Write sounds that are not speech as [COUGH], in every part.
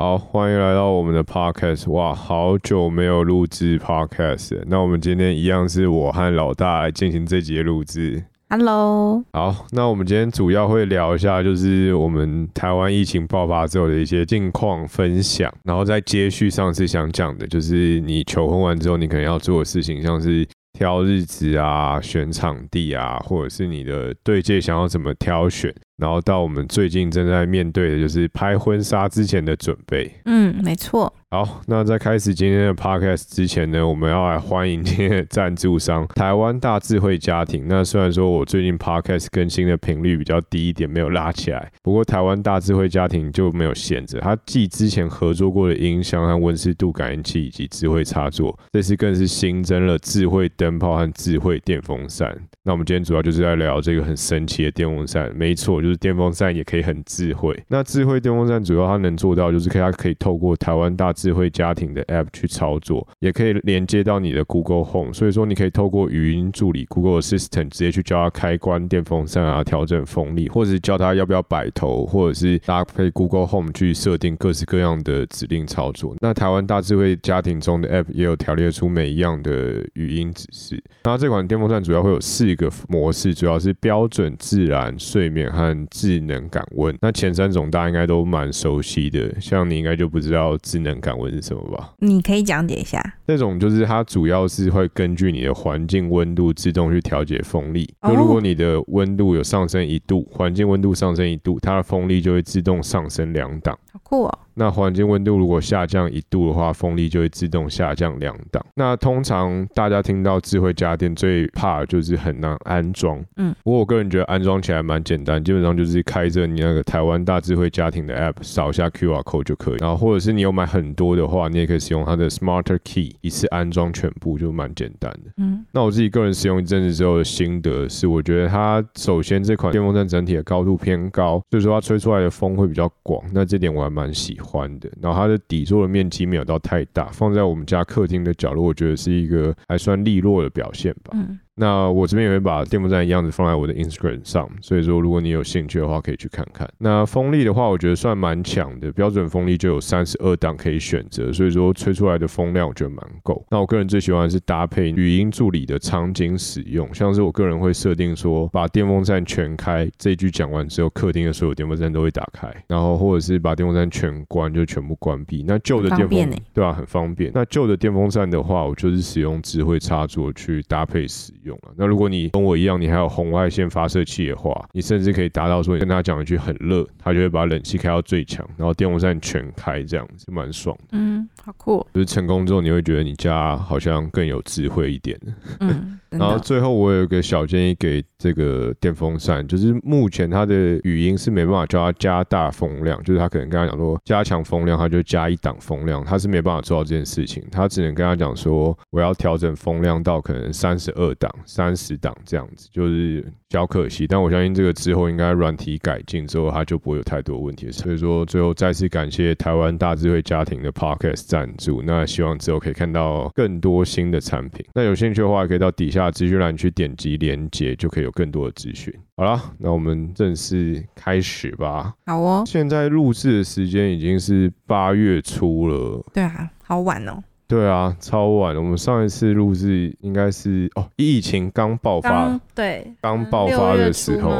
好，欢迎来到我们的 podcast。哇，好久没有录制 podcast。那我们今天一样是我和老大来进行这集的录制。Hello，好，那我们今天主要会聊一下，就是我们台湾疫情爆发之后的一些近况分享，然后再接续上次想讲的，就是你求婚完之后，你可能要做的事情，像是挑日子啊、选场地啊，或者是你的对戒想要怎么挑选，然后到我们最近正在面对的就是拍婚纱之前的准备。嗯，没错，好，那在开始今天的 podcast 之前呢，我们要来欢迎今天的赞助商 [LAUGHS] 台湾大智慧家庭。那虽然说我最近 podcast 更新的频率比较低一点，没有拉起来，不过台湾大智慧家庭就没有闲着，它继之前合作过的音箱和温湿度感应器以及智慧插座，这次更是新增了智慧灯泡和智慧电风扇。那我们今天主要就是在聊这个很神奇的电风扇，没错，就是电风扇也可以很智慧。那智慧电风扇主要它能做到就是可以它可以透过台湾大智慧家庭的 App 去操作，也可以连接到你的 Google Home，所以说你可以透过语音助理 Google Assistant 直接去教它开关电风扇啊，调整风力，或者是教它要不要摆头，或者是搭配 Google Home 去设定各式各样的指令操作。那台湾大智慧家庭中的 App 也有条列出每一样的语音指示。那这款电风扇主要会有四个模式，主要是标准、自然、睡眠和智能感温。那前三种大家应该都蛮熟悉的，像你应该就不知道智能感温是什么吧？你可以讲解一下。那种就是它主要是会根据你的环境温度自动去调节风力。哦就如果你的温度有上升一度，环境温度上升一度，它的风力就会自动上升两档。好酷哦。那环境温度如果下降一度的话，风力就会自动下降两档。那通常大家听到智慧家电最怕的就是很难安装，嗯，不过我个人觉得安装起来蛮简单，基本上就是开着你那个台湾大智慧家庭的 app，扫一下 QR code 就可以。然后或者是你有买很多的话，你也可以使用它的 Smarter Key 一次安装全部，就蛮简单的。嗯，那我自己个人使用一阵子之后的心得是，我觉得它首先这款电风扇整体的高度偏高，所以说它吹出来的风会比较广，那这点我还蛮喜欢宽的。然后它的底座的面积没有到太大，放在我们家客厅的角落，我觉得是一个还算利落的表现吧。那我这边也会把电风扇的样子放在我的 Instagram 上，所以说如果你有兴趣的话，可以去看看。那风力的话，我觉得算蛮强的，标准风力就有三十二档可以选择，所以说吹出来的风量我觉得蛮够。那我个人最喜欢的是搭配语音助理的场景使用，像是我个人会设定说，把电风扇全开，这一句讲完之后，客厅的所有电风扇都会打开，然后或者是把电风扇全关，就全部关闭。那旧的电风扇欸对啊，很方便。那旧的电风扇的话，我就是使用智慧插座去搭配使用了。那如果你跟我一样，你还有红外线发射器的话，你甚至可以达到说，你跟他讲一句很热，他就会把冷气开到最强，然后电风扇全开，这样子蛮爽的。嗯，好酷哦。就是成功之后，你会觉得你家好像更有智慧一点。嗯，然后。最后我有一个小建议给这个电风扇，就是目前它的语音是没办法叫它加大风量，就是它可能跟他讲说加强风量，它就加一档风量，它是没办法做到这件事情，它只能跟他讲说我要调整风量到可能三十二档、三十档这样子，就是小可惜。但我相信这个之后应该软体改进之后，它就不会有太多问题。所以说最后再次感谢台湾大智慧家庭的 Podcast 赞助，那希望之后可以看到更多新的产品。那有兴趣的话，可以到底下资讯栏去点击连接，就可以有更多的资讯。好了，那我们正式开始吧。好哦。现在录制的时间已经是八月初了，对啊，好晚哦。对啊，超晚了。我们上一次录制应该是哦，疫情刚爆发，对，刚爆发的时候，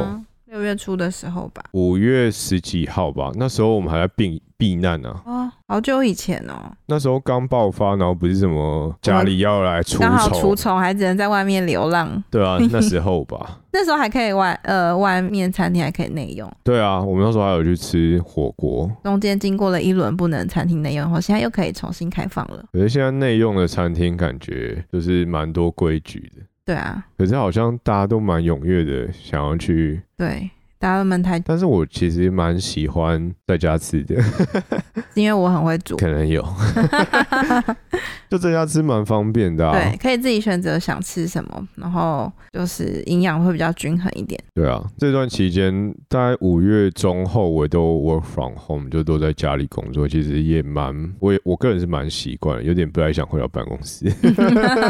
六月初的时候吧。五月十几号吧，那时候我们还在避避难啊。哦，好久以前哦。那时候刚爆发，然后不是什么家里要来除刚好除虫，虫，还只能在外面流浪。对啊，[LAUGHS] 那时候吧，那时候还可以外呃外面餐厅还可以内用，对啊，我们那时候还有去吃火锅，中间经过了一轮不能餐厅内用后，现在又可以重新开放了。可是现在内用的餐厅感觉就是蛮多规矩的，对啊，可是好像大家都蛮踊跃的想要去，对，大家们太但是我其实蛮喜欢在家吃的，[LAUGHS] 因为我很会煮，可能有，[LAUGHS] 就在家吃蛮方便的、啊，对，可以自己选择想吃什么，然后就是营养会比较均衡一点。对啊，这段期间大概五月中后，我都 work from home，就都在家里工作，其实也蛮，我也我个人是蛮习惯的，有点不太想回到办公室，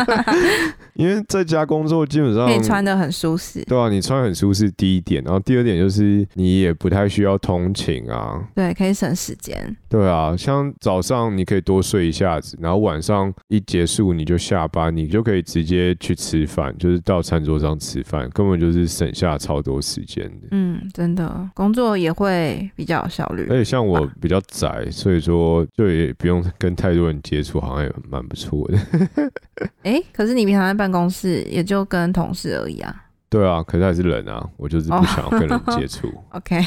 [LAUGHS] 因为在家工作基本上可以穿的很舒适。对啊，你穿很舒适，第一点，然后第二点就是你也不太需要通勤啊，对，可以省时间。对啊，像早上你可以多睡一下子，然后晚上一结束你就下班，你就可以直接去吃饭，就是到餐桌上吃饭，根本就是省下超多时间的。嗯，真的，工作也会比较有效率。而且像我比较宅，所以说就也不用跟太多人接触，好像也蛮不错的。[LAUGHS] 哎，可是你平常在办公室也就跟同事而已啊。对啊，可是还是人啊，我就是不想要跟人接触。[LAUGHS] OK，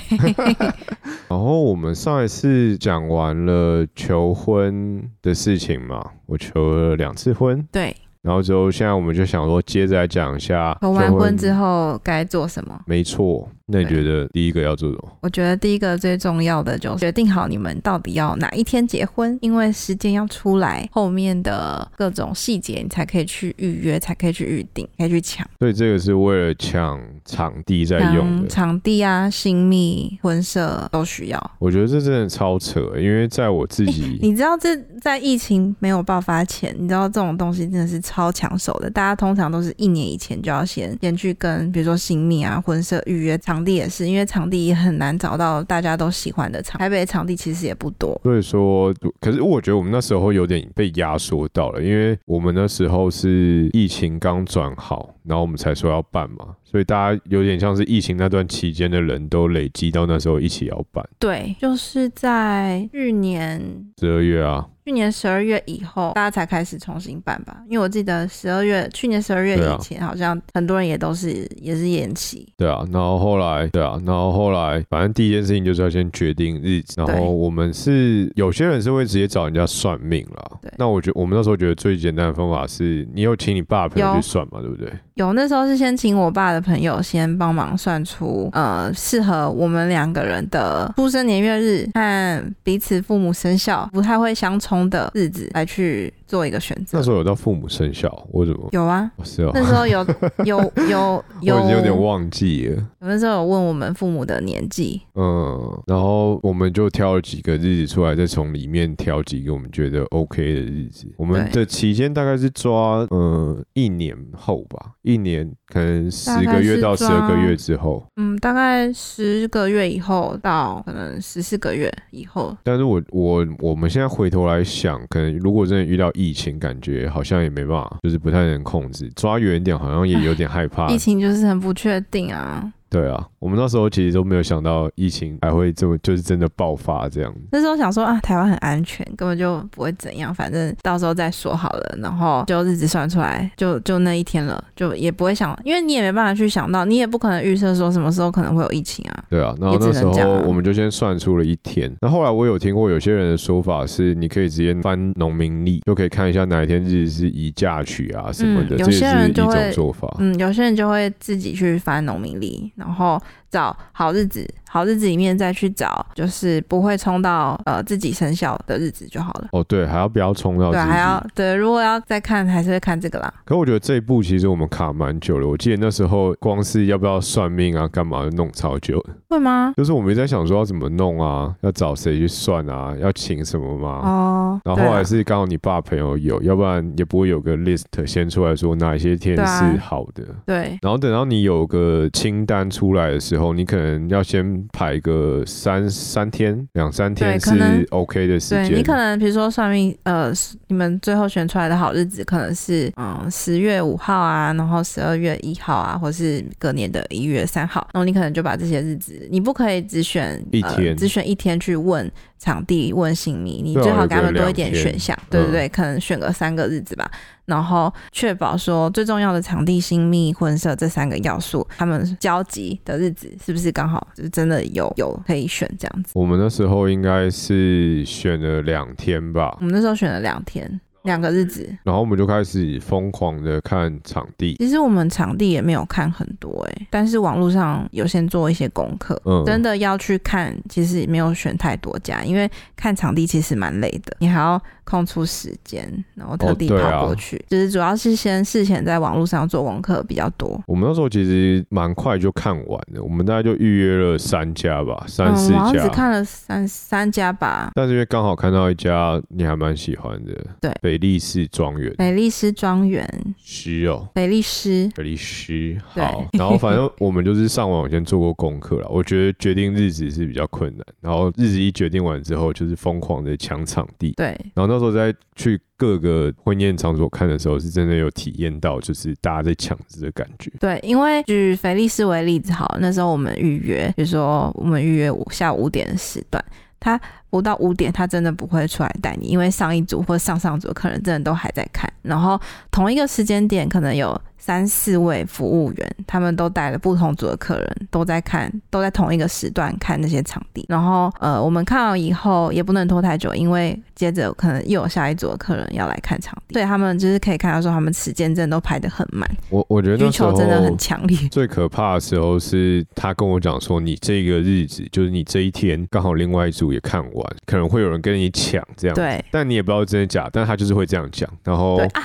[LAUGHS] 然后我们上一次讲完了求婚的事情嘛，我求了两次婚，对，然后之后现在我们就想说，接着来讲一下求完婚之后该做什么。没错，那你觉得第一个要做什么？我觉得第一个最重要的就是决定好你们到底要哪一天结婚，因为时间要出来，后面的各种细节你才可以去预约，才可以去预定，可以去抢。所以这个是为了抢场地在用抢的。场地啊、新密、婚社都需要。[LAUGHS] 我觉得这真的超扯，因为在我自己，你知道这在疫情没有爆发前，你知道这种东西真的是超抢手的。大家通常都是一年以前就要先先去跟，比如说新密啊、婚社预约场地，也是因为场地也很难找到大家都喜欢的场。台北场地其实也不多，所以说，可是我觉得我们那时候有点被压缩到了，因为我们那时候是疫情刚转好，然后我们才说要办嘛，所以大家有点像是疫情那段期间的人都累积到那时候一起要办。对，就是在去年十二月啊，去年十二月以后，大家才开始重新办吧？因为我记得十二月去年十二月以前，好像很多人也都是也是延期。对啊，然后后来，对啊，然后后来，反正第一件事情就是要先决定日子，然后我们是有些人是会直接找人家算命啦对。那我觉得我们那时候觉得最简单的方法是，你有请你爸的朋友去算嘛，对不对？有那时候是先请我爸的朋友先帮忙算出呃适合我们两个人的出生年月日和彼此父母生肖不太会相冲的日子来去做一个选择那。时候有到父母生肖，我怎么？有啊，哦是啊，那时候有有有有，[LAUGHS] 我已经有点忘记了。有那时候有问我们父母的年纪，嗯，然后我们就挑了几个日子出来，再从里面挑几个我们觉得 OK 的日子。我们对的期间大概是抓嗯一年后吧，一年可能十个月到十二个月之后。嗯，大概十个月以后到可能十四个月以后，但是我我我们现在回头来想，可能如果真的遇到疫情，感觉好像也没办法，就是不太能控制。抓远点，好像也有点害怕疫。情就是很不确定啊。对啊，我们那时候其实都没有想到疫情还会这么就是真的爆发这样。那时候想说啊，台湾很安全，根本就不会怎样，反正到时候再说好了。然后就日子算出来，就就那一天了，就也不会想，因为你也没办法去想到，你也不可能预测说什么时候可能会有疫情啊。对啊，然后那时候我们就先算出了一天。那后来我有听过有些人的说法是，你可以直接翻农民历，就可以看一下哪一天日是宜嫁娶啊什么的，嗯有些人就会做法。嗯，有些人就会自己去翻农民历，然后找好日子，好日子里面再去找，就是不会冲到呃自己生肖的日子就好了。哦，对，还要不要冲到对，还要对，如果要再看，还是会看这个啦。可我觉得这一步其实我们卡蛮久了。我记得那时候光是要不要算命啊，干嘛弄超久的。会吗？就是我们一直在想说要怎么弄啊，要找谁去算啊，要请什么吗？哦，然后后来对啊是刚好你爸朋友有，要不然也不会有个 list 先出来说哪一些天是好的。对然后等到你有个清单出来的时候，你可能要先排个三三天、两三天是 OK 的时间。对你可能比如说算命，呃，你们最后选出来的好日子可能是嗯十月五号啊，然后十二月一号啊，或是隔年的一月三号，然后你可能就把这些日子，你不可以只选一天呃，只选一天去问场地、问姓名，你最好给他们多一点选项，对嗯不对？可能选个三个日子吧。然后确保说最重要的场地、新密、婚摄这三个要素，他们交集的日子是不是刚好就是真的有有可以选这样子？我们那时候应该是选了两天吧我，们那时候选了两天，两个日子。然后我们就开始疯狂的看场地。其实我们场地也没有看很多哎、但是网络上有先做一些功课。嗯，真的要去看，其实也没有选太多家，因为看场地其实蛮累的，你还要空出时间，然后特地跑过去，就是主要是先事前在网络上做功课比较多。我们那时候其实蛮快就看完了，我们大概就预约了三家吧，三四家。只看了三三家吧。但是因为刚好看到一家你还蛮喜欢的，对北菲利士庄园，菲利斯庄园，诗哦，菲利斯，菲利斯对。好。然后反正我们就是上网先做过功课了，我觉得决定日子是比较困难，然后日子一决定完之后，就是疯狂的抢场地。对，然后那时候在去各个婚宴场所看的时候，是真的有体验到，就是大家在抢着的感觉。对，因为举菲利斯为例子好了，那时候我们预约，比如说我们预约五下午五点的时段，他不到五点，他真的不会出来带你，因为上一组或上上组可能真的都还在看，然后同一个时间点可能有三四位服务员，他们都带了不同组的客人，都在看，都在同一个时段看那些场地。然后呃，我们看完以后也不能拖太久，因为接着可能又有下一组的客人要来看场地，所以他们就是可以看到说他们时间真的都排得很满，我我觉得需求真的很强烈。最可怕的时候是他跟我讲说，你这个日子就是你这一天刚好另外一组也看完，可能会有人跟你抢这样。。对但你也不知道真的假，但他就是会这样讲。然后对，啊，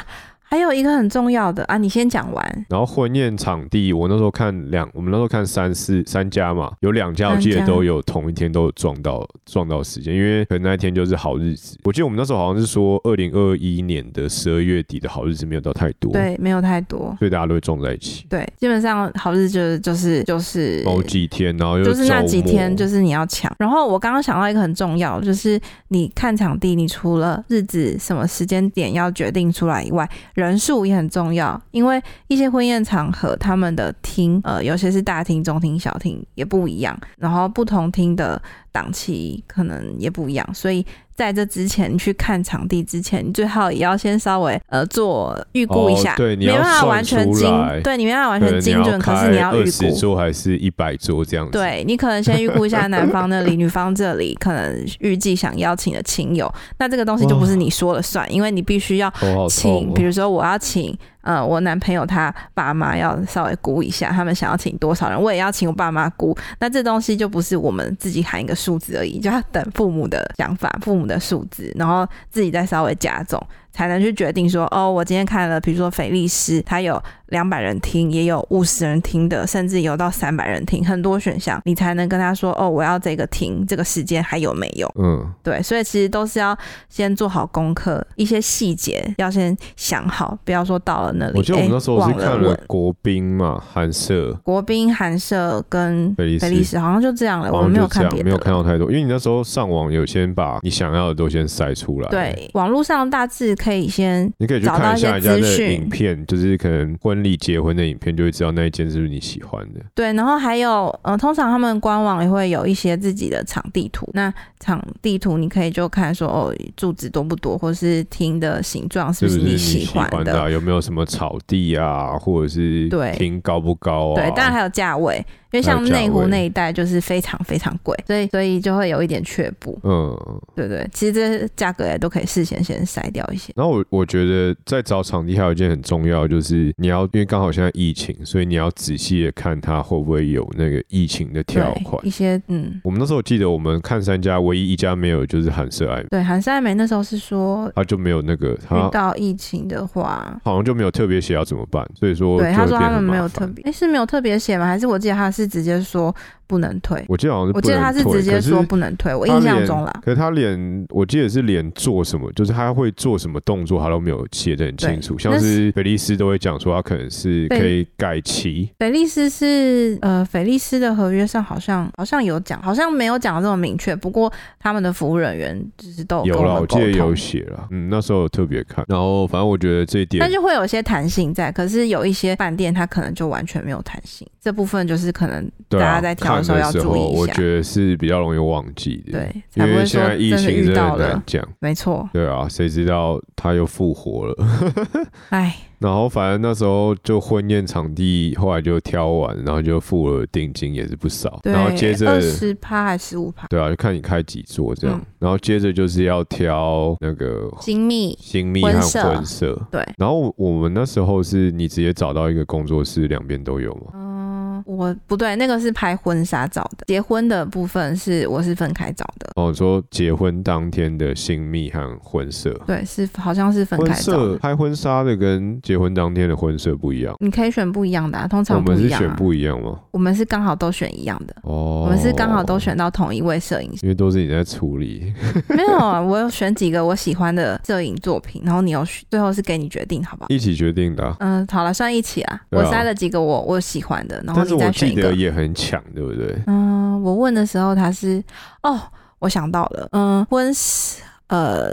还有一个很重要的啊，你先讲完。然后婚宴场地，我那时候看两，我们那时候看三四三家嘛，有两家我记得都有同一天都有撞到撞到时间，因为可能那一天就是好日子。我记得我们那时候好像是说二零二一年的十二月底的好日子没有到太多，，对，没有太多。所以大家都会撞在一起。对，基本上好日就是就是就是某几天，然后又就是那几天，就是你要抢。然后我刚刚想到一个很重要，就是你看场地，你除了日子什么时间点要决定出来以外，人数也很重要。因为一些婚宴场合，他们的厅，呃，有些是大厅、中厅、小厅也不一样，然后不同厅的档期可能也不一样，所以。在这之前，你去看场地之前，你最好也要先稍微呃做预估一下，哦对你要没办法完全精对你没办法完全精准，可是你要预估，桌还是一百桌这样子？，对你可能先预估一下男方那里、女方这里可能预计想邀请的亲友，那这个东西就不是你说了算，因为你必须要请，比哦。如说我要请。呃，我男朋友他爸妈要稍微估一下，他们想要请多少人，我也要请我爸妈估。那这东西就不是我们自己喊一个数字而已，就要等父母的想法、父母的数字，然后自己再稍微加重，才能去决定说，哦，我今天看了，比如说菲利斯，他有两百人听，也有五十人听的，甚至有到三百人听，很多选项，你才能跟他说，哦，我要这个听，这个时间还有没有？嗯，对，所以其实都是要先做好功课，一些细节要先想好，不要说到了那里，我记得我们那时候是看了国宾嘛，韩社，国宾、韩社跟菲利斯好像就这样了，我们没有看别的没有。看到太多，因为你那时候上网有先把你想要的都先筛出来。，对，网络上大致可以先你可以去看一下人家的影片，就是可能婚礼结婚的影片，就会知道那一件是不是你喜欢的。对，然后还有，呃，通常他们官网也会有一些自己的场地图。那场地图你可以就看说，哦，柱子多不多，或是厅的形状是不是你喜欢欢的啊、有没有什么草地啊，或者是对厅高不高啊？对，当然还有价位，因为像内湖那一带就是非常非常贵，所以所以就会有一点却步，嗯，对对。其实这些价格也都可以事先先筛掉一些。然后我我觉得在找场地还有一件很重要，就是你要因为刚好现在疫情，所以你要仔细的看它会不会有那个疫情的条款一。些嗯，我们那时候记得我们看三家，唯一一家没有就是韩式爱美，对，韩式爱美那时候是说他就没有那个遇他到疫情的话，好像就没有特别写要怎么办，所以说对，他说他们没有特。别，哎，是没有特别写吗？还是我记得他是直接说不能退？我记得好像是我记得他是直接说不能退，我印象中啦。可是他连我记得是连做什么，就是他会做什么动作，他都没有写的很清楚。像是菲利斯都会讲说，他可能是可以改期，菲利斯是呃，菲利斯的合约上好像好像有讲，好像没有讲的这么明确。不过他们的服务人员就是都有了，跟我记得有，写了。嗯，那时候有特别看。然后反正我觉得这一点但就会有一些弹性在。可是有一些饭店他可能就完全没有弹性，这部分就是可能大家在挑的时候要注意一下我觉得是比较容易忘记的。，对，因为现在疫情真的。很难讲。没错，对啊，谁知道他又复活了？[LAUGHS] 哎，[LAUGHS] 然后反正那时候就婚宴场地，后来就挑完，然后就付了定金，也是不少。然后接着二十趴还是十五趴，对啊，就看你开几桌这样。嗯然后接着就是要挑那个精密新密和婚色婚摄。对，然后我我们那时候是你直接找到一个工作室，两边都有吗？嗯，我不对，那个是拍婚纱照的，结婚的部分是我是分开照的。哦，说结婚当天的新密和婚摄，对，是好像是分开照的。摄拍婚纱的跟结婚当天的婚摄不一样，你可以选不一样的、啊，通我常我们是选。不一样吗？我们是刚好都选一样的，哦，我们是刚好都，选到同一位摄影师。因为都是你在处理。没有啊，我有选几个我喜欢的摄影作品，然后你有选最后是给你决定，好不好？一起决定的啊、嗯，好了，算一起啊。啊我筛了几个我我喜欢的，然后但是我。记得也很抢，对不对？嗯，我问的时候他是哦，我想到了，嗯，婚摄呃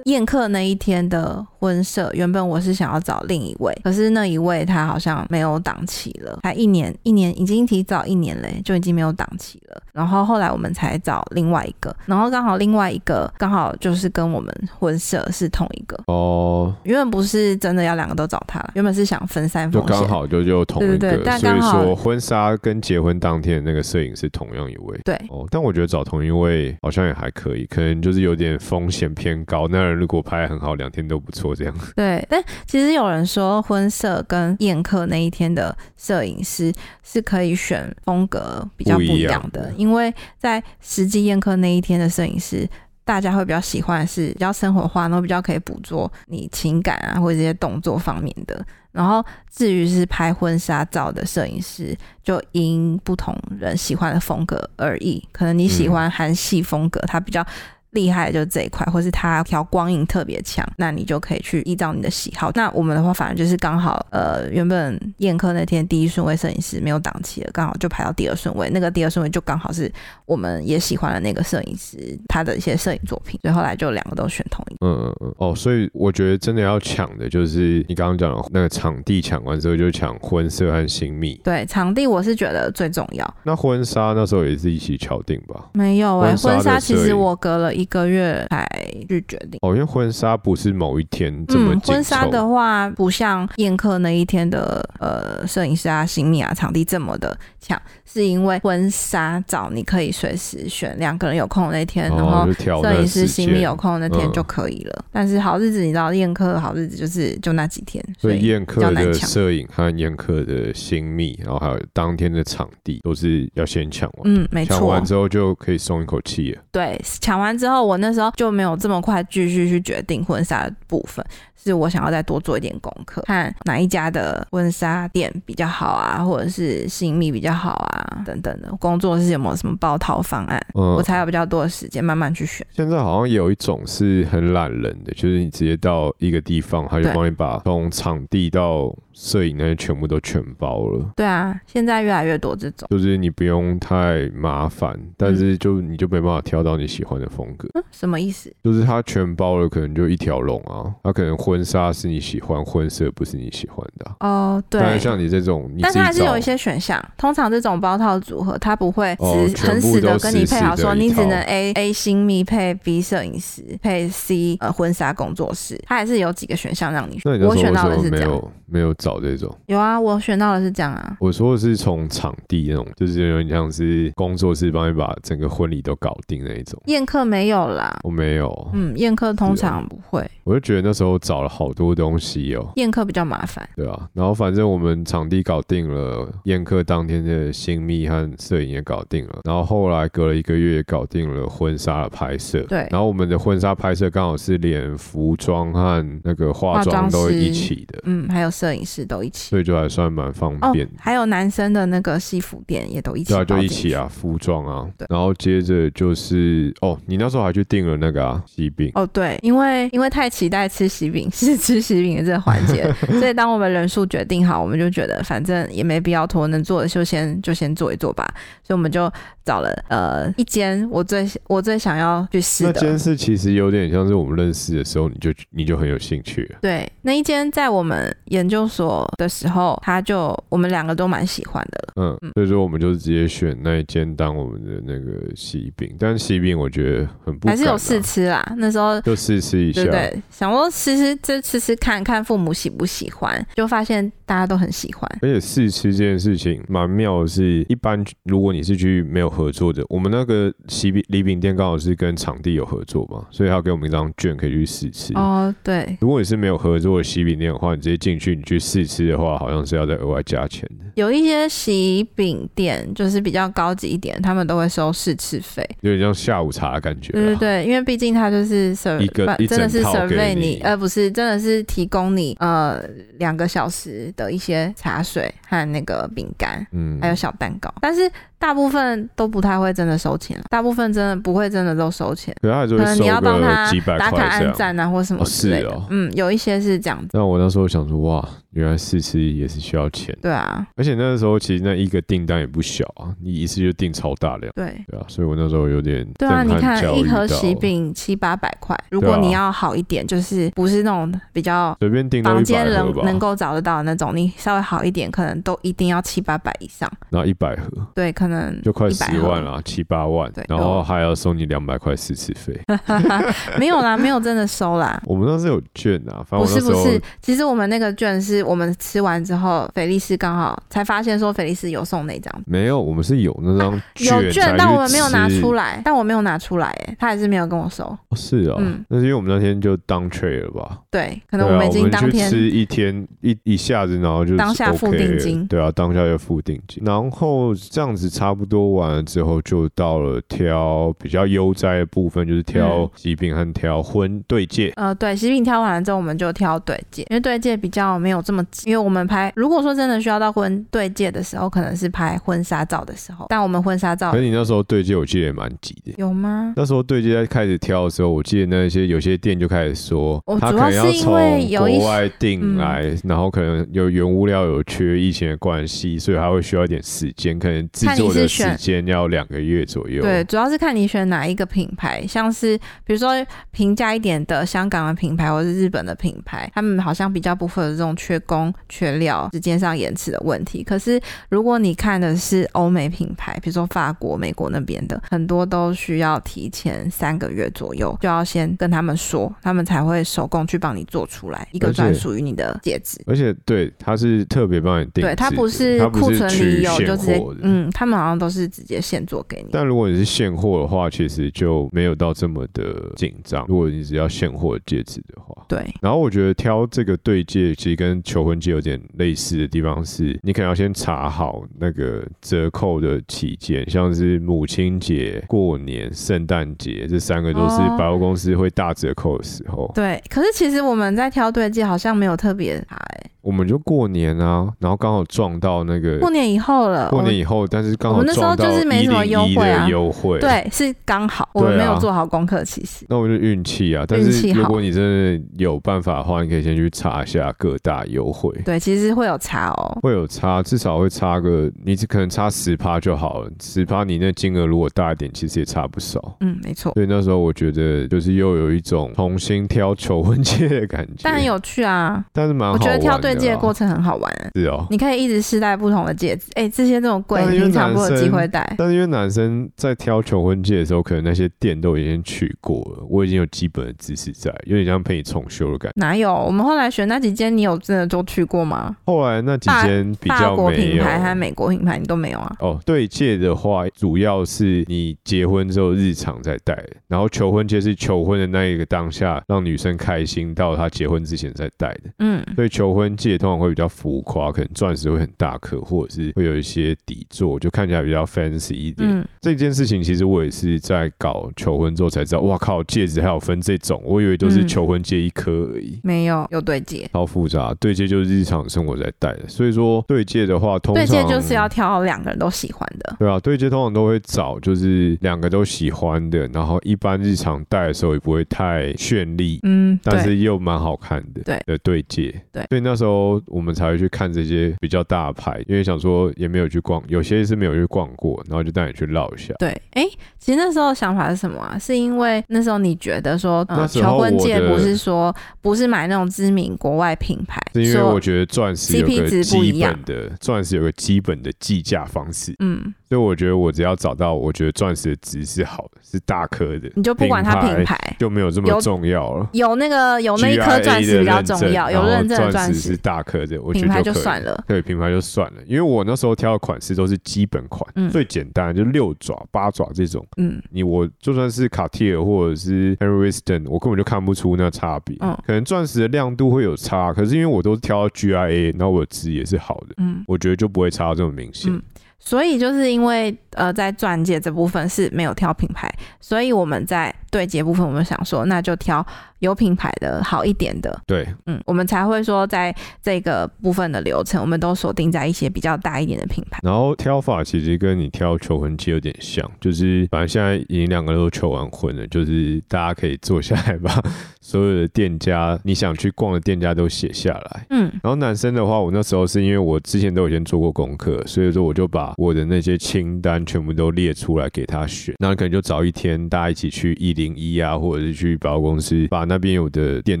宴客那一天的婚摄，原本我是想要找另一位，可是那一位他好像没有档期了，才一年一年已经提早一年嘞，就已经没有档期了。然后后来我们才找另外一个，然后刚好另外一个刚好就是跟我们婚摄是同一个。哦，原本不是真的要两个都找他了，原本是想分散就风险，刚好就就同一个，对对对但所以说婚纱跟结婚当天的那个摄影是同样一位。对，哦，但我觉得找同一位好像也还可以，可能就是有点风险偏高。那人如果拍得很好，两天都不错，这样。[LAUGHS] 对，但其实有人说婚摄跟宴客那一天的摄影师是可以选风格比较不一样的，因为在实际宴客那一天的摄影师。大家会比较喜欢是比较生活化，然后比较可以捕捉你情感啊或者这些动作方面的。然后至于是拍婚纱照的摄影师，就因不同人喜欢的风格而异。可能你喜欢韩系风格，它比较厉害的就是这一块，或是它调光影特别强，那你就可以去依照你的喜好。那我们的话，反正就是刚好，呃，原本宴客那天第一顺位摄影师没有档期了，刚好就排到第二顺位。那个第二顺位就刚好是我们也喜欢的那个摄影师他的一些摄影作品，所以后来就两个都选同一个。嗯嗯嗯。哦，所以我觉得真的要抢的就是你刚刚讲的那个场地，抢完之后就抢婚摄和新密。对，场地我是觉得最重要。那婚纱那时候也是一起敲定吧？没有哎、婚纱其实我隔了一个月才去决定。哦，因为婚纱不是某一天这么婚纱的话，不像宴客那一天的呃摄影师啊、新密啊、场地这么的抢，是因为婚纱照你可以随时选两个人有空的那天，然哦，后摄影师新密有空的那天嗯就可以了。但是好日子你知道，宴客的好日子就是就那几天，所以宴客的。摄影和宴客的新密，然后还有当天的场地，都是要先抢完。嗯，没错抢完，之后就可以松一口气了。对，抢完之后，我那时候就没有这么快继续去决定婚纱的部分，是我想要再多做一点功课，看哪一家的婚纱店比较好啊，或者是新密比较好啊，等等的。工作是有没有什么包套方案，嗯我，才有比较多的时间慢慢去选。现在好像有一种是很懒人的，就是你直接到一个地方，他就帮你把从场地到摄影那些全部都全包了。对啊，现在越来越多这种。就是你不用太麻烦，但是就你就没办法挑到你喜欢的风格。嗯，什么意思？就是他全包了，可能就一条龙啊。他可能婚纱是你喜欢，婚色不是你喜欢的啊、哦，对。当然像你这种，你但自己找它还是有一些选项，通常这种包套组合，它不会哦死、很全部都死的跟你配好说，你只能 A A 新密配 B 摄影师配 C 呃婚纱工作室，它还是有几个选项让你选。我选到的是这样，没有没有找这种？有啊，我选到的是这样啊。我说的是从场地那种，就是有点像是工作室帮你把整个婚礼都搞定那一种。宴客没有啦，我没有，嗯，宴客通常不会，我就觉得那时候找了好多东西哦。宴客比较麻烦。对啊，然后反正我们场地搞定了，宴客当天的新密和摄影也搞定了，然后后来隔了一个月搞定了婚纱的拍摄。对然后我们的婚纱拍摄刚好是连服装和那个化化妆妆都一起的，嗯，还有摄影师都一起。所以就还算蛮方哦便。，还有男生的那个西服店也都一起对啊，就。一起啊，服装啊对，然后接着就是哦，你那时候还去订了那个啊喜饼，哦，对，因为因为太期待吃喜饼，[LAUGHS] 是吃喜饼的这个环节，所以当我们人数决定好，我们就觉得反正也没必要拖，能做的就先就先做一做吧。所以我们就找了呃一间我最我最想要去试那的，件事其实有点像是我们认识的时候，你就你就很有兴趣了。对，那一间在我们研究所的时候，他就我们两个都蛮喜欢的了。嗯，所以说我们就直接选那一间当我们的那个喜饼，但是喜饼我觉得很不啊还是有试吃啦，那时候就试吃一下对，对，想说吃吃就是这吃吃看看父母喜不喜欢，就发现大家都很喜欢。而且试吃这件事情蛮妙的是，一般如果你是去没有合作的，我们那个喜饼礼饼店刚好是跟场地有合作嘛，所以他给我们一张券可以去试吃。哦，对，如果你是没有合作的喜饼店的话，你直接进去你去试吃的话，好像是要再额外加钱的，有一些喜饼店就是比较高级一点，他们都会收试吃费。有点像下午茶的感觉啦。对对对，因为毕竟它就是 serve 一个一不真的是整套给你你，呃，不是，真的是提供你呃两个小时的一些茶水和那个饼干，嗯还有小蛋糕，但是大部分都不太会真的收钱，大部分真的不会真的都收钱，可能你要帮他打卡。按赞啊，或什么哦之类的。嗯，有一些是这样子。那我那时候想说，哇，原来试吃也是需要钱，对啊，而且那个时候其实那一个订单也不小啊，你一次就订超大量，对。对啊，所以我那时候有点对啊，你看一盒喜饼七八百块，如果你要好一点，就是不是那种比较随便订房间能能够找得到的那种，你稍微好一点，可能都一定要七八百以上。然后一百盒对，可能就快十万了，七八万对，然后还要送你两百块试吃费。[LAUGHS] 没有啦，没有真的收啦。我们那时候有券啊，反正不我是不是，其实我们那个券是我们吃完之后，菲利斯刚好才发现说菲利斯有送那张。没有，我们是有那张 [LAUGHS] 有券，但我们没有拿出来，但我没有拿出来，哎，他还是没有跟我收。哦是啊，嗯那是因为我们那天就当 trade 了吧？对，可能对啊，们已经当天一天一一下子，然后就当下付定金对啊，当下就付定金，然后这样子差不多完了之后，就到了挑比较悠哉的部分，就是挑嗯喜饼和挑婚对戒。呃，对，喜饼挑完了之后，我们就挑对戒，因为对戒比较没有这么急，因为我们拍，如果说真的需要到婚对戒的时候，可能是拍婚纱照的时候，但我们婚纱照可是你那时候对戒，我记得也蛮急的。有吗？那时候对戒在开始挑的时候，我记得那些有些店就开始说哦，他主可能要从国外订嗯来，然后可能有原物料有缺疫情的关系，所以还会需要一点时间，可能制作的时间要两个月左右。对，主要是看你选哪一个品牌，像是比如说平价一点的香港的品牌或是日本的品牌，他们好像比较不会有这种缺工、缺料、时间上延迟的问题。可是如果你看的是欧美品牌，比如说法国、美国那边的，很多都需要提前三个月左右就要先跟他们说，他们才会手工去帮你做出来一个专属于你的戒指。而且对，他是特别帮你定，对，它不是库存里有就直接，嗯，他们好像都是直接现做给你。但如果你是现货的话，其实就没有到这么的紧张。如果你只要现货的戒指的话，对，然后我觉得挑这个对戒，其实跟求婚季有点类似的地方是，你可能要先查好那个折扣的期间，像是母亲节、过年、圣诞节这三个都是哦。百货公司会大折扣的时候。对，可是其实我们在挑对戒好像没有特别查哎、我们就过年啊，然后刚好撞到那个过年以后了，过年以后，但是刚好我们那时候就是没什么优惠啊。101的优惠。对是刚好，我们没有做好功课，其实。那我就运气啊，但是如果你真的有办法的话，你可以先去查一下各大优惠。对，其实会有差哦。会有差，至少会差个，你只可能差十趴就好了。十趴你那金额如果大一点，其实也差不少。嗯，没错，所以那时候我觉得就是又有一种重新挑求婚戒的感觉，但很有趣啊。但是蛮。我觉得挑对戒的过程很好玩，是哦。你可以一直试戴不同的戒指。哎，这些这种贵，平常不会有机会戴。但是因为男生在挑求婚戒的时候，可能那些店都已经去过了，我已经有基本的知识在，有点像陪你重修的感觉。哪有？我们后来选那几间，你有真的都去过吗？后来那几间比较国。品牌和美国品牌你都没有啊？哦，对戒的话，主要是你结婚之后日常在戴，然后求婚戒是求婚的那一个当下，让女生开心到她结婚之前在戴的。嗯，所以求婚戒通常会比较浮夸，可能钻石会很大颗，或者是会有一些底座，就看起来比较 fancy 一点。嗯，这件事情其实我也是在搞求婚之后才知道，哇靠，戒指还有分这种，我以为都是嗯求婚戒一颗而已。没有，有对戒。超复杂，对戒就是日常生活在戴的，所以说对戒的话，通常对戒就是要挑两个人都喜欢的。对啊，对接通常都会找就是两个都喜欢的，然后一般日常戴的时候也不会太绚丽，嗯，但是又蛮好看的。对的对戒，对所以那时候我们才会去看这些比较大的牌，因为想说也没有去逛，有些是没有去逛过，然后就带你去绕一下。对，哎、其实那时候想法是什么啊？是因为那时候你觉得说，求婚戒不是说不是买那种知名国外品牌，是因为我觉得钻石有个基本的钻石有个基本的计价方式，嗯，所以我觉得我只要找到我觉得钻石的值是好的，是大颗的，你就不管它品品牌，就没有这么重要了。有那个有那一颗钻石比较重要，有认证的钻石是，大颗的，我觉品牌得可以就算了。对，品牌就算了，因为我那时候挑的款式都是基本款，嗯最简单，就六爪、八爪这种。嗯，你我就算是卡地尔或者是 Henry Winston，我根本就看不出那差别。嗯可能钻石的亮度会有差，可是因为我都挑到 GIA，然后我的值也是好的，嗯，我觉得就不会差到这么明显。嗯所以就是因为呃，在钻戒这部分是没有挑品牌，所以我们在对接部分，我们想说那就挑有品牌的好一点的，对，嗯，我们才会说在这个部分的流程，我们都锁定在一些比较大一点的品牌。然后挑法其实跟你挑求婚期有点像，就是反正现在已经两个人都求完婚了，就是大家可以坐下来把所有的店家你想去逛的店家都写下来。[LAUGHS] 嗯然后男生的话，我那时候是因为我之前都有先做过功课，所以说我就把我的那些清单全部都列出来给他选。那可能就找一天，大家一起去一零一啊，或者是去百货公司，把那边有的店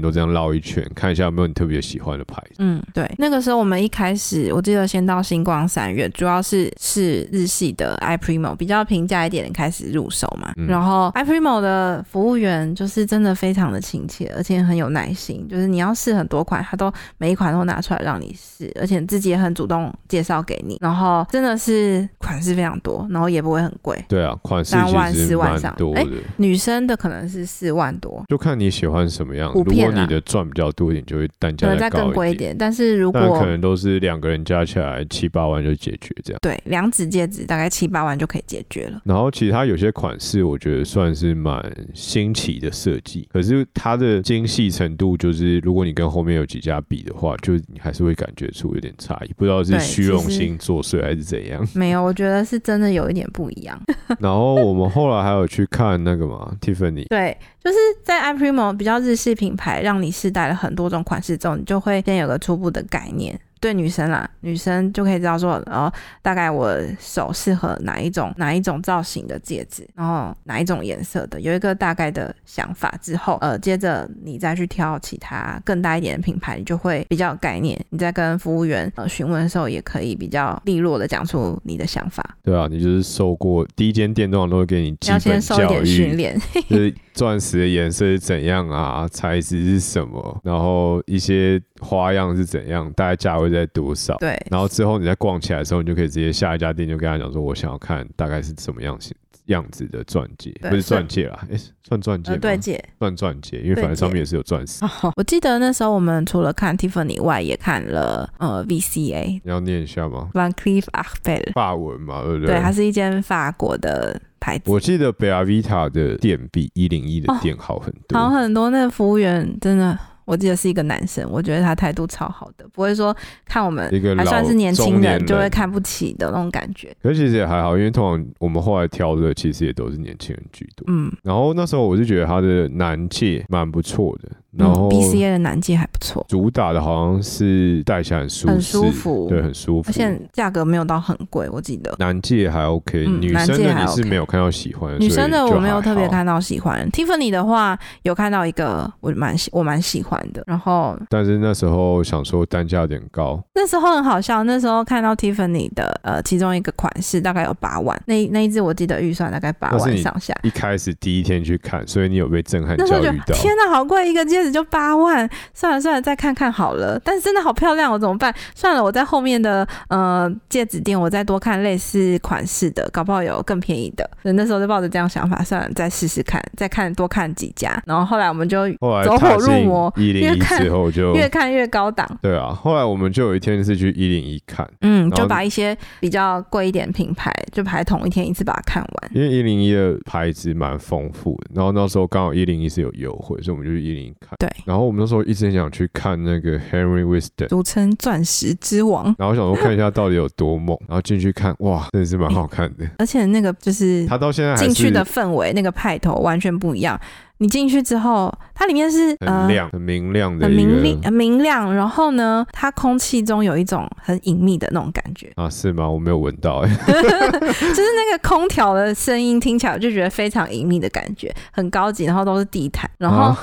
都这样绕一圈，看一下有没有你特别喜欢的牌子。嗯，对，那个时候我们一开始，我记得先到星光三月，主要是是日系的 iPrimo 比较平价一点的开始入手嘛。嗯然后 iPrimo 的服务员就是真的非常的亲切，而且很有耐心，就是你要试很多款，他都每一款都拿出来让你试，而且自己也很主动介绍给你。然后真的是款式非常多，然后也不会很贵。对啊，款式三万其实四万上蛮多的。哎女生的可能是四万多，就看你喜欢什么样。如果你的赚比较多一点，就会单可能再价更贵一。点。但是如果但可能都是两个人加起来七八万就解决这样。对两指戒指大概七八万就可以解决了。然后其他有些款式，我觉得算是蛮新奇的设计，可是它的精细程度，就是如果你跟后面有几家比的话，就你还是会感觉出有点差异，不知道是虚荣心作祟还是怎样。没有，我觉得是真的有一点不一样。[LAUGHS] 然后我们后来还有去看那个嘛，[LAUGHS] Tiffany，对，就是在 iPrimo 比较日系品牌，让你试戴了很多种款式之后，你就会先有个初步的概念。对女生啦，女生就可以知道说，哦，大概我手适合哪一种哪一种造型的戒指，然后哪一种颜色的，有一个大概的想法之后，呃，接着你再去挑其他更大一点的品牌，你就会比较有概念。你在跟服务员呃询问的时候，也可以比较利落的讲出你的想法。对啊，你就是受过第一间店通常都会给你基要本教先受一点训，练，就是钻石的颜色是怎样啊，材质是什么，然后一些花样是怎样，大概价位在多少。对，然后之后你在逛起来的时候，你就可以直接下一家店就跟他讲说，我想要看大概是什么样型样子的钻戒，不是钻戒啦，诶，算钻戒呃，吗？对戒。算钻戒，因为反正上面也是有钻石。我记得那时候我们除了看 Tiffany 以外，也看了呃 VCA 你要念一下吗？Van Cleef Arpels，法文嘛，对不对，它是一间法国的牌子。我记得贝阿维塔的店比一零一的哦店好很多。好很多，那个服务员真的，我记得是一个男生，我觉得他态度超好的，不会说看我们还算是年轻人就会看不起的那种感觉。可是其实也还好，因为通常我们后来挑的其实也都是年轻人居多。嗯，然后那时候我就觉得他的男戒蛮不错的，然嗯后，BCA 的男戒还不错，主打的好像是戴起来很舒服，很舒服对，很舒服。而且价格没有到很贵，我记得。男戒还 OK，、嗯女生的你是没有看到喜欢的，女生的我没有，特别看到喜欢，Tiffany 的话有看到一个我蛮喜我蛮喜欢的，然后但是那时候想说单价有点高，那时候很好笑，那时候看到 Tiffany 的呃其中一个款式大概有八万，那那一只我记得预算大概八万上下。一开始第一天去看，所以你有被震撼那时候觉教育到。天哪，好贵，一个戒指就八万，算了算了，再看看好了。但是真的好漂亮，我怎么办？算了，我在后面的呃戒指店，我再多看类似款式的，搞不好有更便宜的。所以那时候就抱着这样想法，算了，再试试看，再看多看几家。然后后来我们就走火入魔一零一越看之后就越看越高档。对啊，后来我们就有一天是去一零一看，嗯，就把一些比较贵一点品牌，就排同一天一次把它看完。因为一零一的牌子蛮丰富的，然后那时候刚好一零一是有优惠，所以我们就去一零一看。对，然后我们那时候一直很想去看那个 Henry Winston，俗称钻石之王，然后想说看一下到底有多猛，然后进去看，哇，真的是蛮好看的。而且那个就是他到现在进去的氛围，那个派头完全不一样。你进去之后，它里面是很亮、很明亮的很明亮、很明亮，然后呢，它空气中有一种很隐秘的那种感觉，啊，是吗？我没有闻到哎、[LAUGHS] 就是那个空调的声音听起来我就觉得非常隐秘的感觉，很高级，然后都是地毯，然后、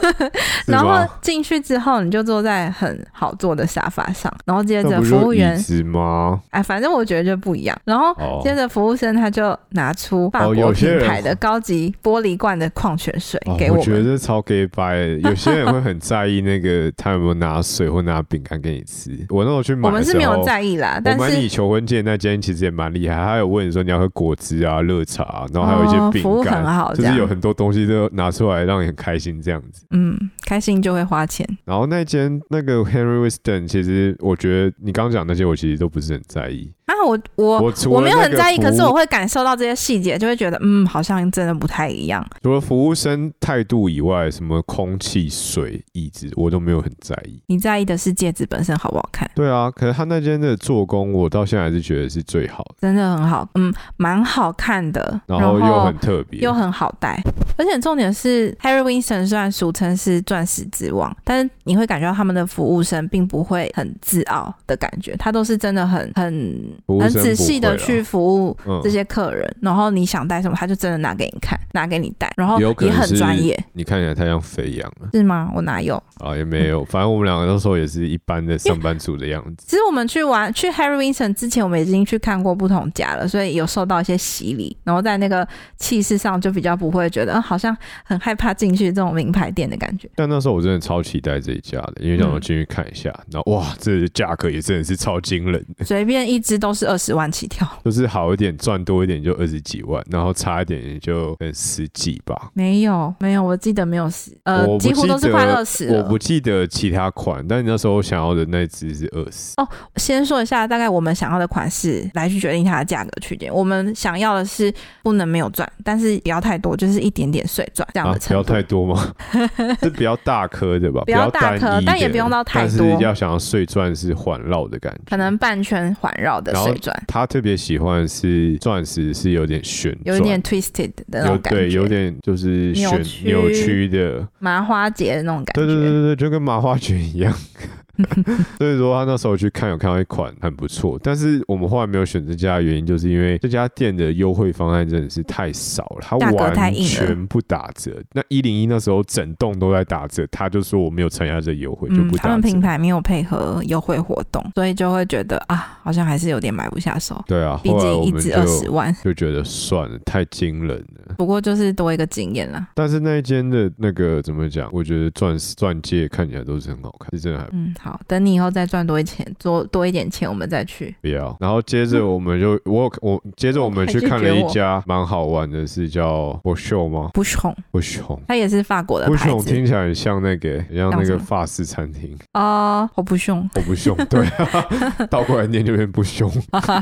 [LAUGHS] 然后进去之后你就坐在很好坐的沙发上，然后接着服务员是，吗？哎，反正我觉得就不一样，然后哦，接着服务生他就拿出法哦国品牌的高级玻璃罐的矿泉水哦我觉给我觉。得超 gay [LAUGHS] 有些人会很在意那个他有没有拿水或拿饼干给你吃。我那时候去买我们是没有在意啦，但是买你求婚戒那间其实也蛮厉害，他有问你说你要喝果汁啊、热茶啊、然后还有一些饼哦服务很干，好，就是有很多东西都拿出来让你很开心这样子。嗯，开心就会花钱。然后那间那个 Henry Winston，其实我觉得你刚刚讲那些我其实都不是很在意。啊，我我我我没有很在意，可是我会感受到这些细节，就会觉得嗯，好像真的不太一样。除了服务生态度以外，什么空气、水、椅子，我都没有很在意。你在意的是戒指本身好不好看，对啊，可是他那间的做工，我到现在还是觉得是最好的，真的很好，嗯，蛮好看的，然后又很特别，又很好戴，而且重点是 Harry Winston 虽然俗称是钻石之王，但是你会感觉到他们的服务生并不会很自傲的感觉，他都是真的很很很仔细的去服务嗯这些客人，然后你想带什么，他就真的拿给你看，拿给你带，然后也很专业，你看起来太像肥羊了是吗？我哪有？啊，也没有，反正我们两个那时候也是一般的上班族的样子。其实我们去玩去 Harry Winston 之前，我们已经去看过不同家了，所以有受到一些洗礼，然后在那个气势上就比较不会觉得、呃好像很害怕进去这种名牌店的感觉。但那时候我真的超期待这一家的，因为想嗯我进去看一下，然后哇，这价格也真的是超惊人的，随便一只都是二十万起跳，[LAUGHS] 就是好一点赚多一点就二十几万，然后差一点也就十几吧。没有没有，我记得没有十，呃几乎都是快二十我。不记得其他款，但你那时候想要的那只是二十。哦先说一下，大概我们想要的款式来去决定它的价格区间。我们想要的是不能没有钻，但是不要太多，就是一点点碎钻这样的程度。要太多吗？[LAUGHS] 是比较大颗的吧，[LAUGHS] 比较大颗但也不用到太但是多要想要碎钻是环绕的感觉，可能半圈环绕的然后他特别喜欢是钻石是有点旋转，有点 twisted 的那有种感觉，对，有点就是旋扭曲扭曲的，麻花结的那种感觉。对对对对对，就跟麻花卷一样。[LAUGHS] 所以说他那时候去看有看到一款很不错，但是我们后来没有选这家的原因，就是因为这家店的优惠方案真的是太少了，它完硬全不打折。那一零一那时候整栋都在打折，他就说我没有参加这优惠，就嗯，不打折他们品。牌没有配合优惠活动，所以就会觉得啊，好像还是有点买不下手。对啊，毕竟一支二十万，就觉得算了，太惊人了。不过就是多一个经验啦。但是那一间的那个怎么讲？我觉得钻石钻戒看起来都是很好看，是真的还嗯，好，等你以后再赚多一钱，多多一点钱，我们再去。不要。然后接着我们就我我接着我们去看了一家蛮好玩的，是叫不秀吗？不熊，博秀。它也是法国的博牌子秀听起来很像那个，很像那个法式餐厅。哦，我不凶，我不凶，对啊，[LAUGHS] 倒过来念就变不凶。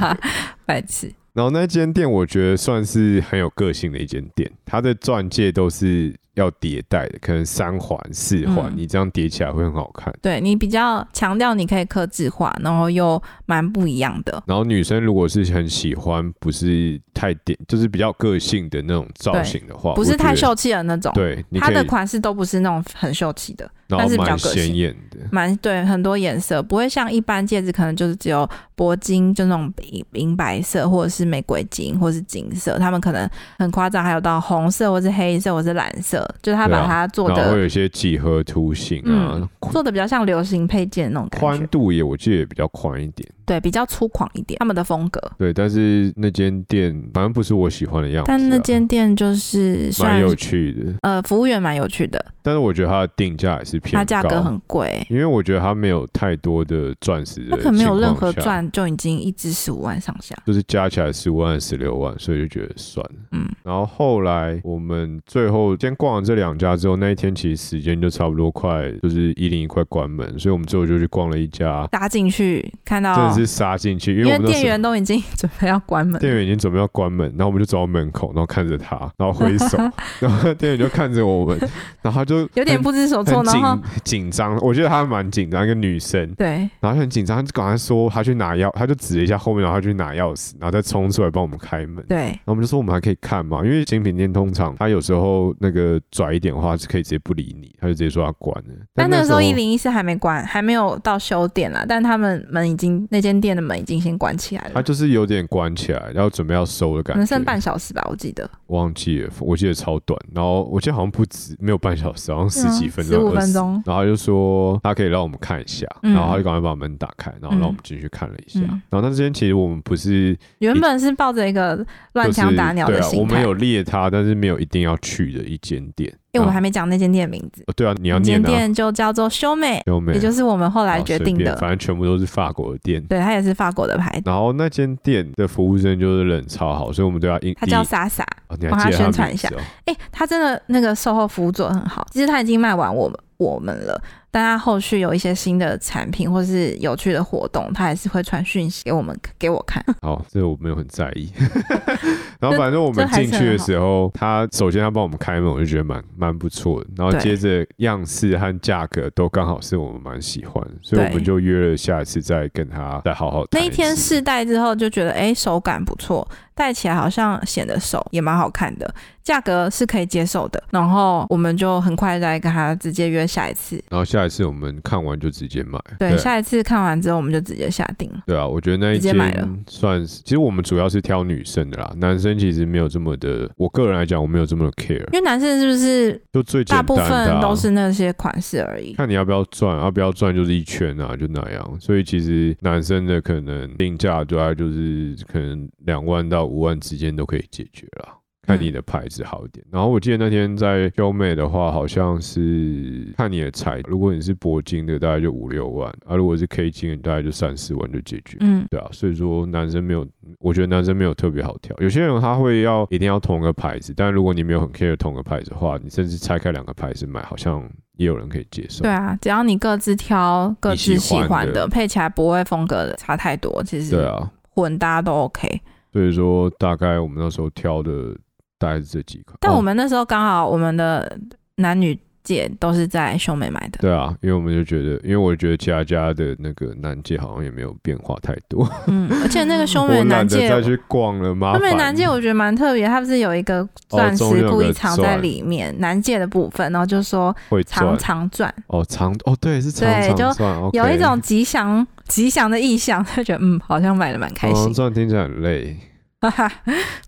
[LAUGHS] 白痴。然后那间店我觉得算是很有个性的一间店，它的钻戒都是要叠戴的，可能三环、四环，嗯你这样叠起来会很好看。对你比较强调你可以刻字化，然后又蛮不一样的。然后女生如果是很喜欢，不是太点，就是比较个性的那种造型的话，不是太秀气的那种。对，它，的款式都不是那种很秀气的，但是比较蛮个性显眼的。蛮对，很多颜色，不会像一般戒指可能就是只有铂金，就那种银银白色，或者是玫瑰金，或是金色，他们可能很夸张，还有到红色或是黑色或是蓝色，就是他把它做然后会、有一些几何图形啊，嗯做的比较像流行配件那种感宽，度也我记得也比较宽一点。对，比较粗犷一点，他们的风格。对，但是那间店反正不是我喜欢的样子啊、但那间店就是蛮有趣的，呃服务员蛮有趣的，但是我觉得它的定价也是偏高，它价格很贵，因为我觉得它没有太多的钻石的它可能没有任何钻就已经一支十五万上下。就是加起来十五万、十六万，所以就觉得算了。嗯，然后后来我们最后先逛完这两家之后，那一天其实时间就差不多快，就是一零一快关门，所以我们最后就去逛了一家，搭进去看到，真的是杀进去，因因为店员都已经准备要关门，店员已经准备要关门，然后我们就走到门口，然后看着他，然后挥手，[LAUGHS] 然后店员就看着我们，然后他就 [LAUGHS] 有点不知所措，很然后后紧张，我觉得他蛮紧张，一个女生，对，然后就很紧张，就赶快说他去拿钥，他就指了一下后面，然后他去拿钥匙，然后再冲出来帮我们开门。对，然后我们就说我们还可以看嘛，因为精品店通常他有时候那个拽一点的话是可以直接不理你，他就直接说他关了。但那个时候一零一是还没关，还没有到修店啦，但他们门已经那间店的门已经先关起来了，他就是有点关起来，然后准备要收的感觉。可能剩半小时吧，我记得。忘记了，我记得超短，然后我记得好像不止，没有半小时，好像十几分钟、十五分钟。然后他就说他可以让我们看一下，嗯然后他就赶快把门打开，然后让我们进去看了一下。嗯然后那之间其实我们不是原本是抱着一个乱枪打鸟对啊，我的心态，们有列他，但是没有一定要去的一间店。因为我们还没没讲那间店的名字，哦对啊，你要那间念啊，店就叫做修美，修美也就是我们后来决定的。反正全部都是法国的店。对，它也是法国的牌子，然后那间店的服务生就是人超好，所以我们对他印他叫莎莎。帮他宣传一下哎、他真的那个售后服务做的很好。其实他已经卖完我们我们了，但他后续有一些新的产品或是有趣的活动，他还是会传讯息给我们给我看。[LAUGHS] 好，这个我没有很在意。[LAUGHS] 然后反正我们进去的时候，他首先他帮我们开门，我就觉得蛮蛮不错的。然后接着样式和价格都刚好是我们蛮喜欢，所以我们就约了下一次再跟他再好好那一天试戴之后就觉得，哎、手感不错，戴起来好像显得手也蛮好看的，价格是可以接受的。然后我们就很快再跟他直接约下一次。然后下一次我们看完就直接买。对，下一次看完之后我们就直接下定了。对啊，我觉得那一直接买了间算是，其实我们主要是挑女生的啦，男生其实没有这么的，我个人来讲我没有这么的 care，因为男生是不是就最简大部分都是那些款式而已？看你要不要转，要不要转就是一圈啊，就那样。所以其实男生的可能定价大概就是可能两万到五万之间都可以解决了。看你的牌子好一点，然后我记得那天在优美的话，好像是看你的彩，如果你是铂金的，大概就五六万啊；如果是 K 金的，大概就三四万就解决。嗯，对啊，所以说男生没有，我觉得男生没有特别好挑。有些人他会要一定要同个牌子，但如果你没有很 care 同个牌子的话，你甚至拆开两个牌子买，好像也有人可以接受。对啊，只要你各自挑各自喜欢的，你喜欢的配起来不会风格的差太多，其实对啊，混搭都 OK。所以说大概我们那时候挑的大概是这几款。但哦我们那时候刚好我们的男女界都是在兄妹买的，对啊，因为我们就觉得，因为我觉得家家的那个南界好像也没有变化太多，嗯，而且那个秀 [LAUGHS] 我美男懒得界，再去逛了，麻烦。秀美男界我觉得蛮特别，它不是有一个钻石故意藏在钻里面，男界的部分，然后就说会长转长钻，哦，长哦，对，是长对就有一种吉祥吉祥的意象，就觉得嗯，好像买的蛮开长心，钻听起来很累。哈哈，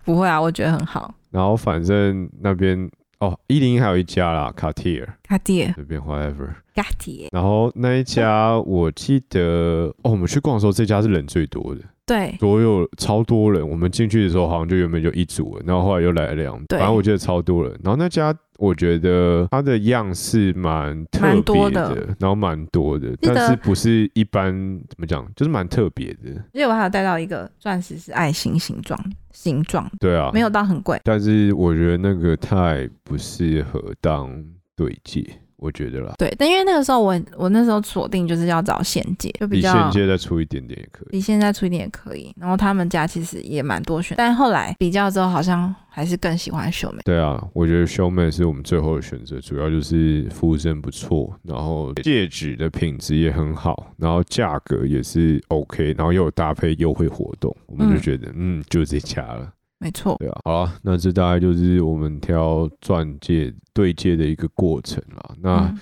不会啊，我觉得很好。然后反正那边哦，一零一还有一家啦，卡蒂尔卡地这边 whatever。卡地，然后那一家我记得哦，我们去逛的时候这家是人最多的，对所有超多人。我们进去的时候好像就原本就一组了，然后后来又来了两，对反正我记得超多人。然后那家我觉得它的样式蛮特别多的然后蛮多的，但是不是一般怎么讲，就是蛮特别的。而且我还有带到一个钻石是爱心形状形状，对啊，没有到很贵。但是我觉得那个太不适合当对戒，我觉得啦。对，但因为那个时候我我那时候锁定就是要找现界，就比比较现阶再出一点点也可以。比现在出一点也可以。然后他们家其实也蛮多选，但后来比较之后好像还是更喜欢秀美。对啊，我觉得兄妹是我们最后的选择，主要就是服务生不错，然后戒指的品质也很好，然后价格也是 OK，然后又有搭配优惠活动，我们就嗯觉得嗯就这家了。没错，对啊，好了，那这大概就是我们挑钻戒对戒的一个过程啦。那嗯，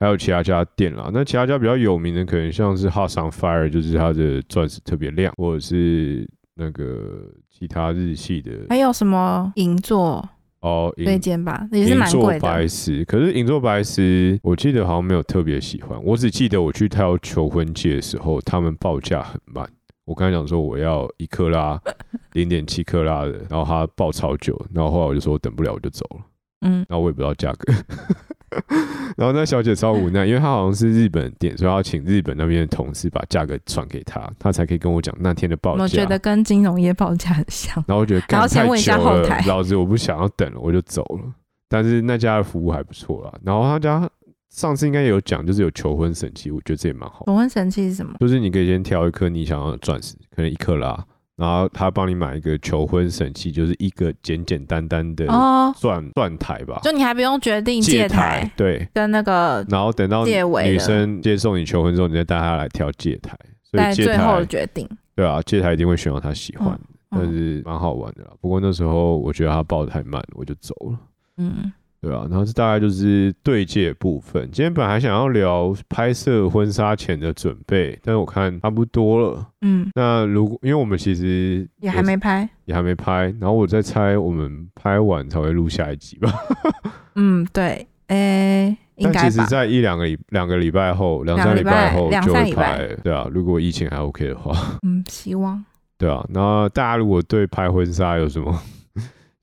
还有其他家店啦，那其他家比较有名的可能像是 Hot on Fire，就是它的钻石特别亮，或者是那个其他日系的还有什么银座哦，银对间吧，也是蛮贵的白。石，可是银座白石，我记得好像没有特别喜欢。我只记得我去挑求婚戒的时候，他们报价很慢。我刚才讲说我要一克拉，[LAUGHS] 零点七克拉的，然后他报超久，然后后来我就说我等不了，我就走了。嗯，然后我也不知道价格。[LAUGHS] 然后那小姐超无奈，因为她好像是日本店，所以要请日本那边的同事把价格传给她，她才可以跟我讲那天的报价。我觉得跟金融业报价很像。然后我觉得 [LAUGHS] 然后先问一下后台老子我不想要等了，我就走了。但是那家的服务还不错啦，然后他家上次应该有讲，就是有求婚神器，我觉得这也蛮好。求婚神器是什么？就是你可以先挑一颗你想要的钻石，可能一克拉，然后他帮你买一个求婚神器，就是一个简简单单的哦，钻钻台吧，就你还不用决定戒台对，跟那个然后等到戒尾女生接受你求婚之后，你再带她来挑戒台，所以最后的台决定。对啊，戒台一定会选到她喜欢的，但嗯是蛮好玩的啦。不过那时候我觉得她抱的太慢，我就走了。嗯，对啊，然后这大概就是对戒部分。今天本来还想要聊拍摄婚纱前的准备，但是我看差不多了。嗯，那如果因为我们其实也还没拍。也还没拍，然后我在猜我们拍完才会录下一集吧。[LAUGHS] 嗯，对，诶、应但其实，在一两个礼两个礼拜后，两三礼拜后就会拍了。对啊，如果疫情还 OK 的话，嗯，希望。[LAUGHS] 对啊。那大家如果对拍婚纱有什么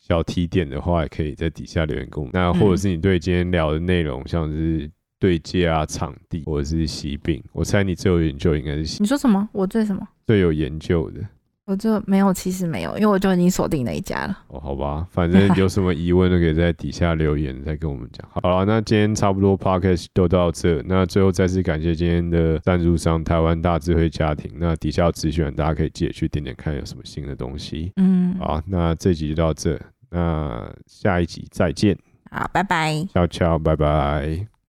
小提点的话，也可以在底下留言给我们。那或者是你对今天聊的内容，像是对接啊、场地或者是喜饼，我猜你最有研究应该是喜你说什么？我对什么？最有研究的。我就没有，其实没有，因为我就已经锁定那一家了。哦，好吧，反正 [LAUGHS] 有什么疑问都可以在底下留言再跟我们讲。好了，那今天差不多 podcast 就到这。那最后再次感谢今天的赞助商台湾大智慧家庭。那底下有资讯，大家可以自己去点点看有什么新的东西。嗯，好，那这集就到这，那下一集再见，好，拜拜。悄悄，拜拜。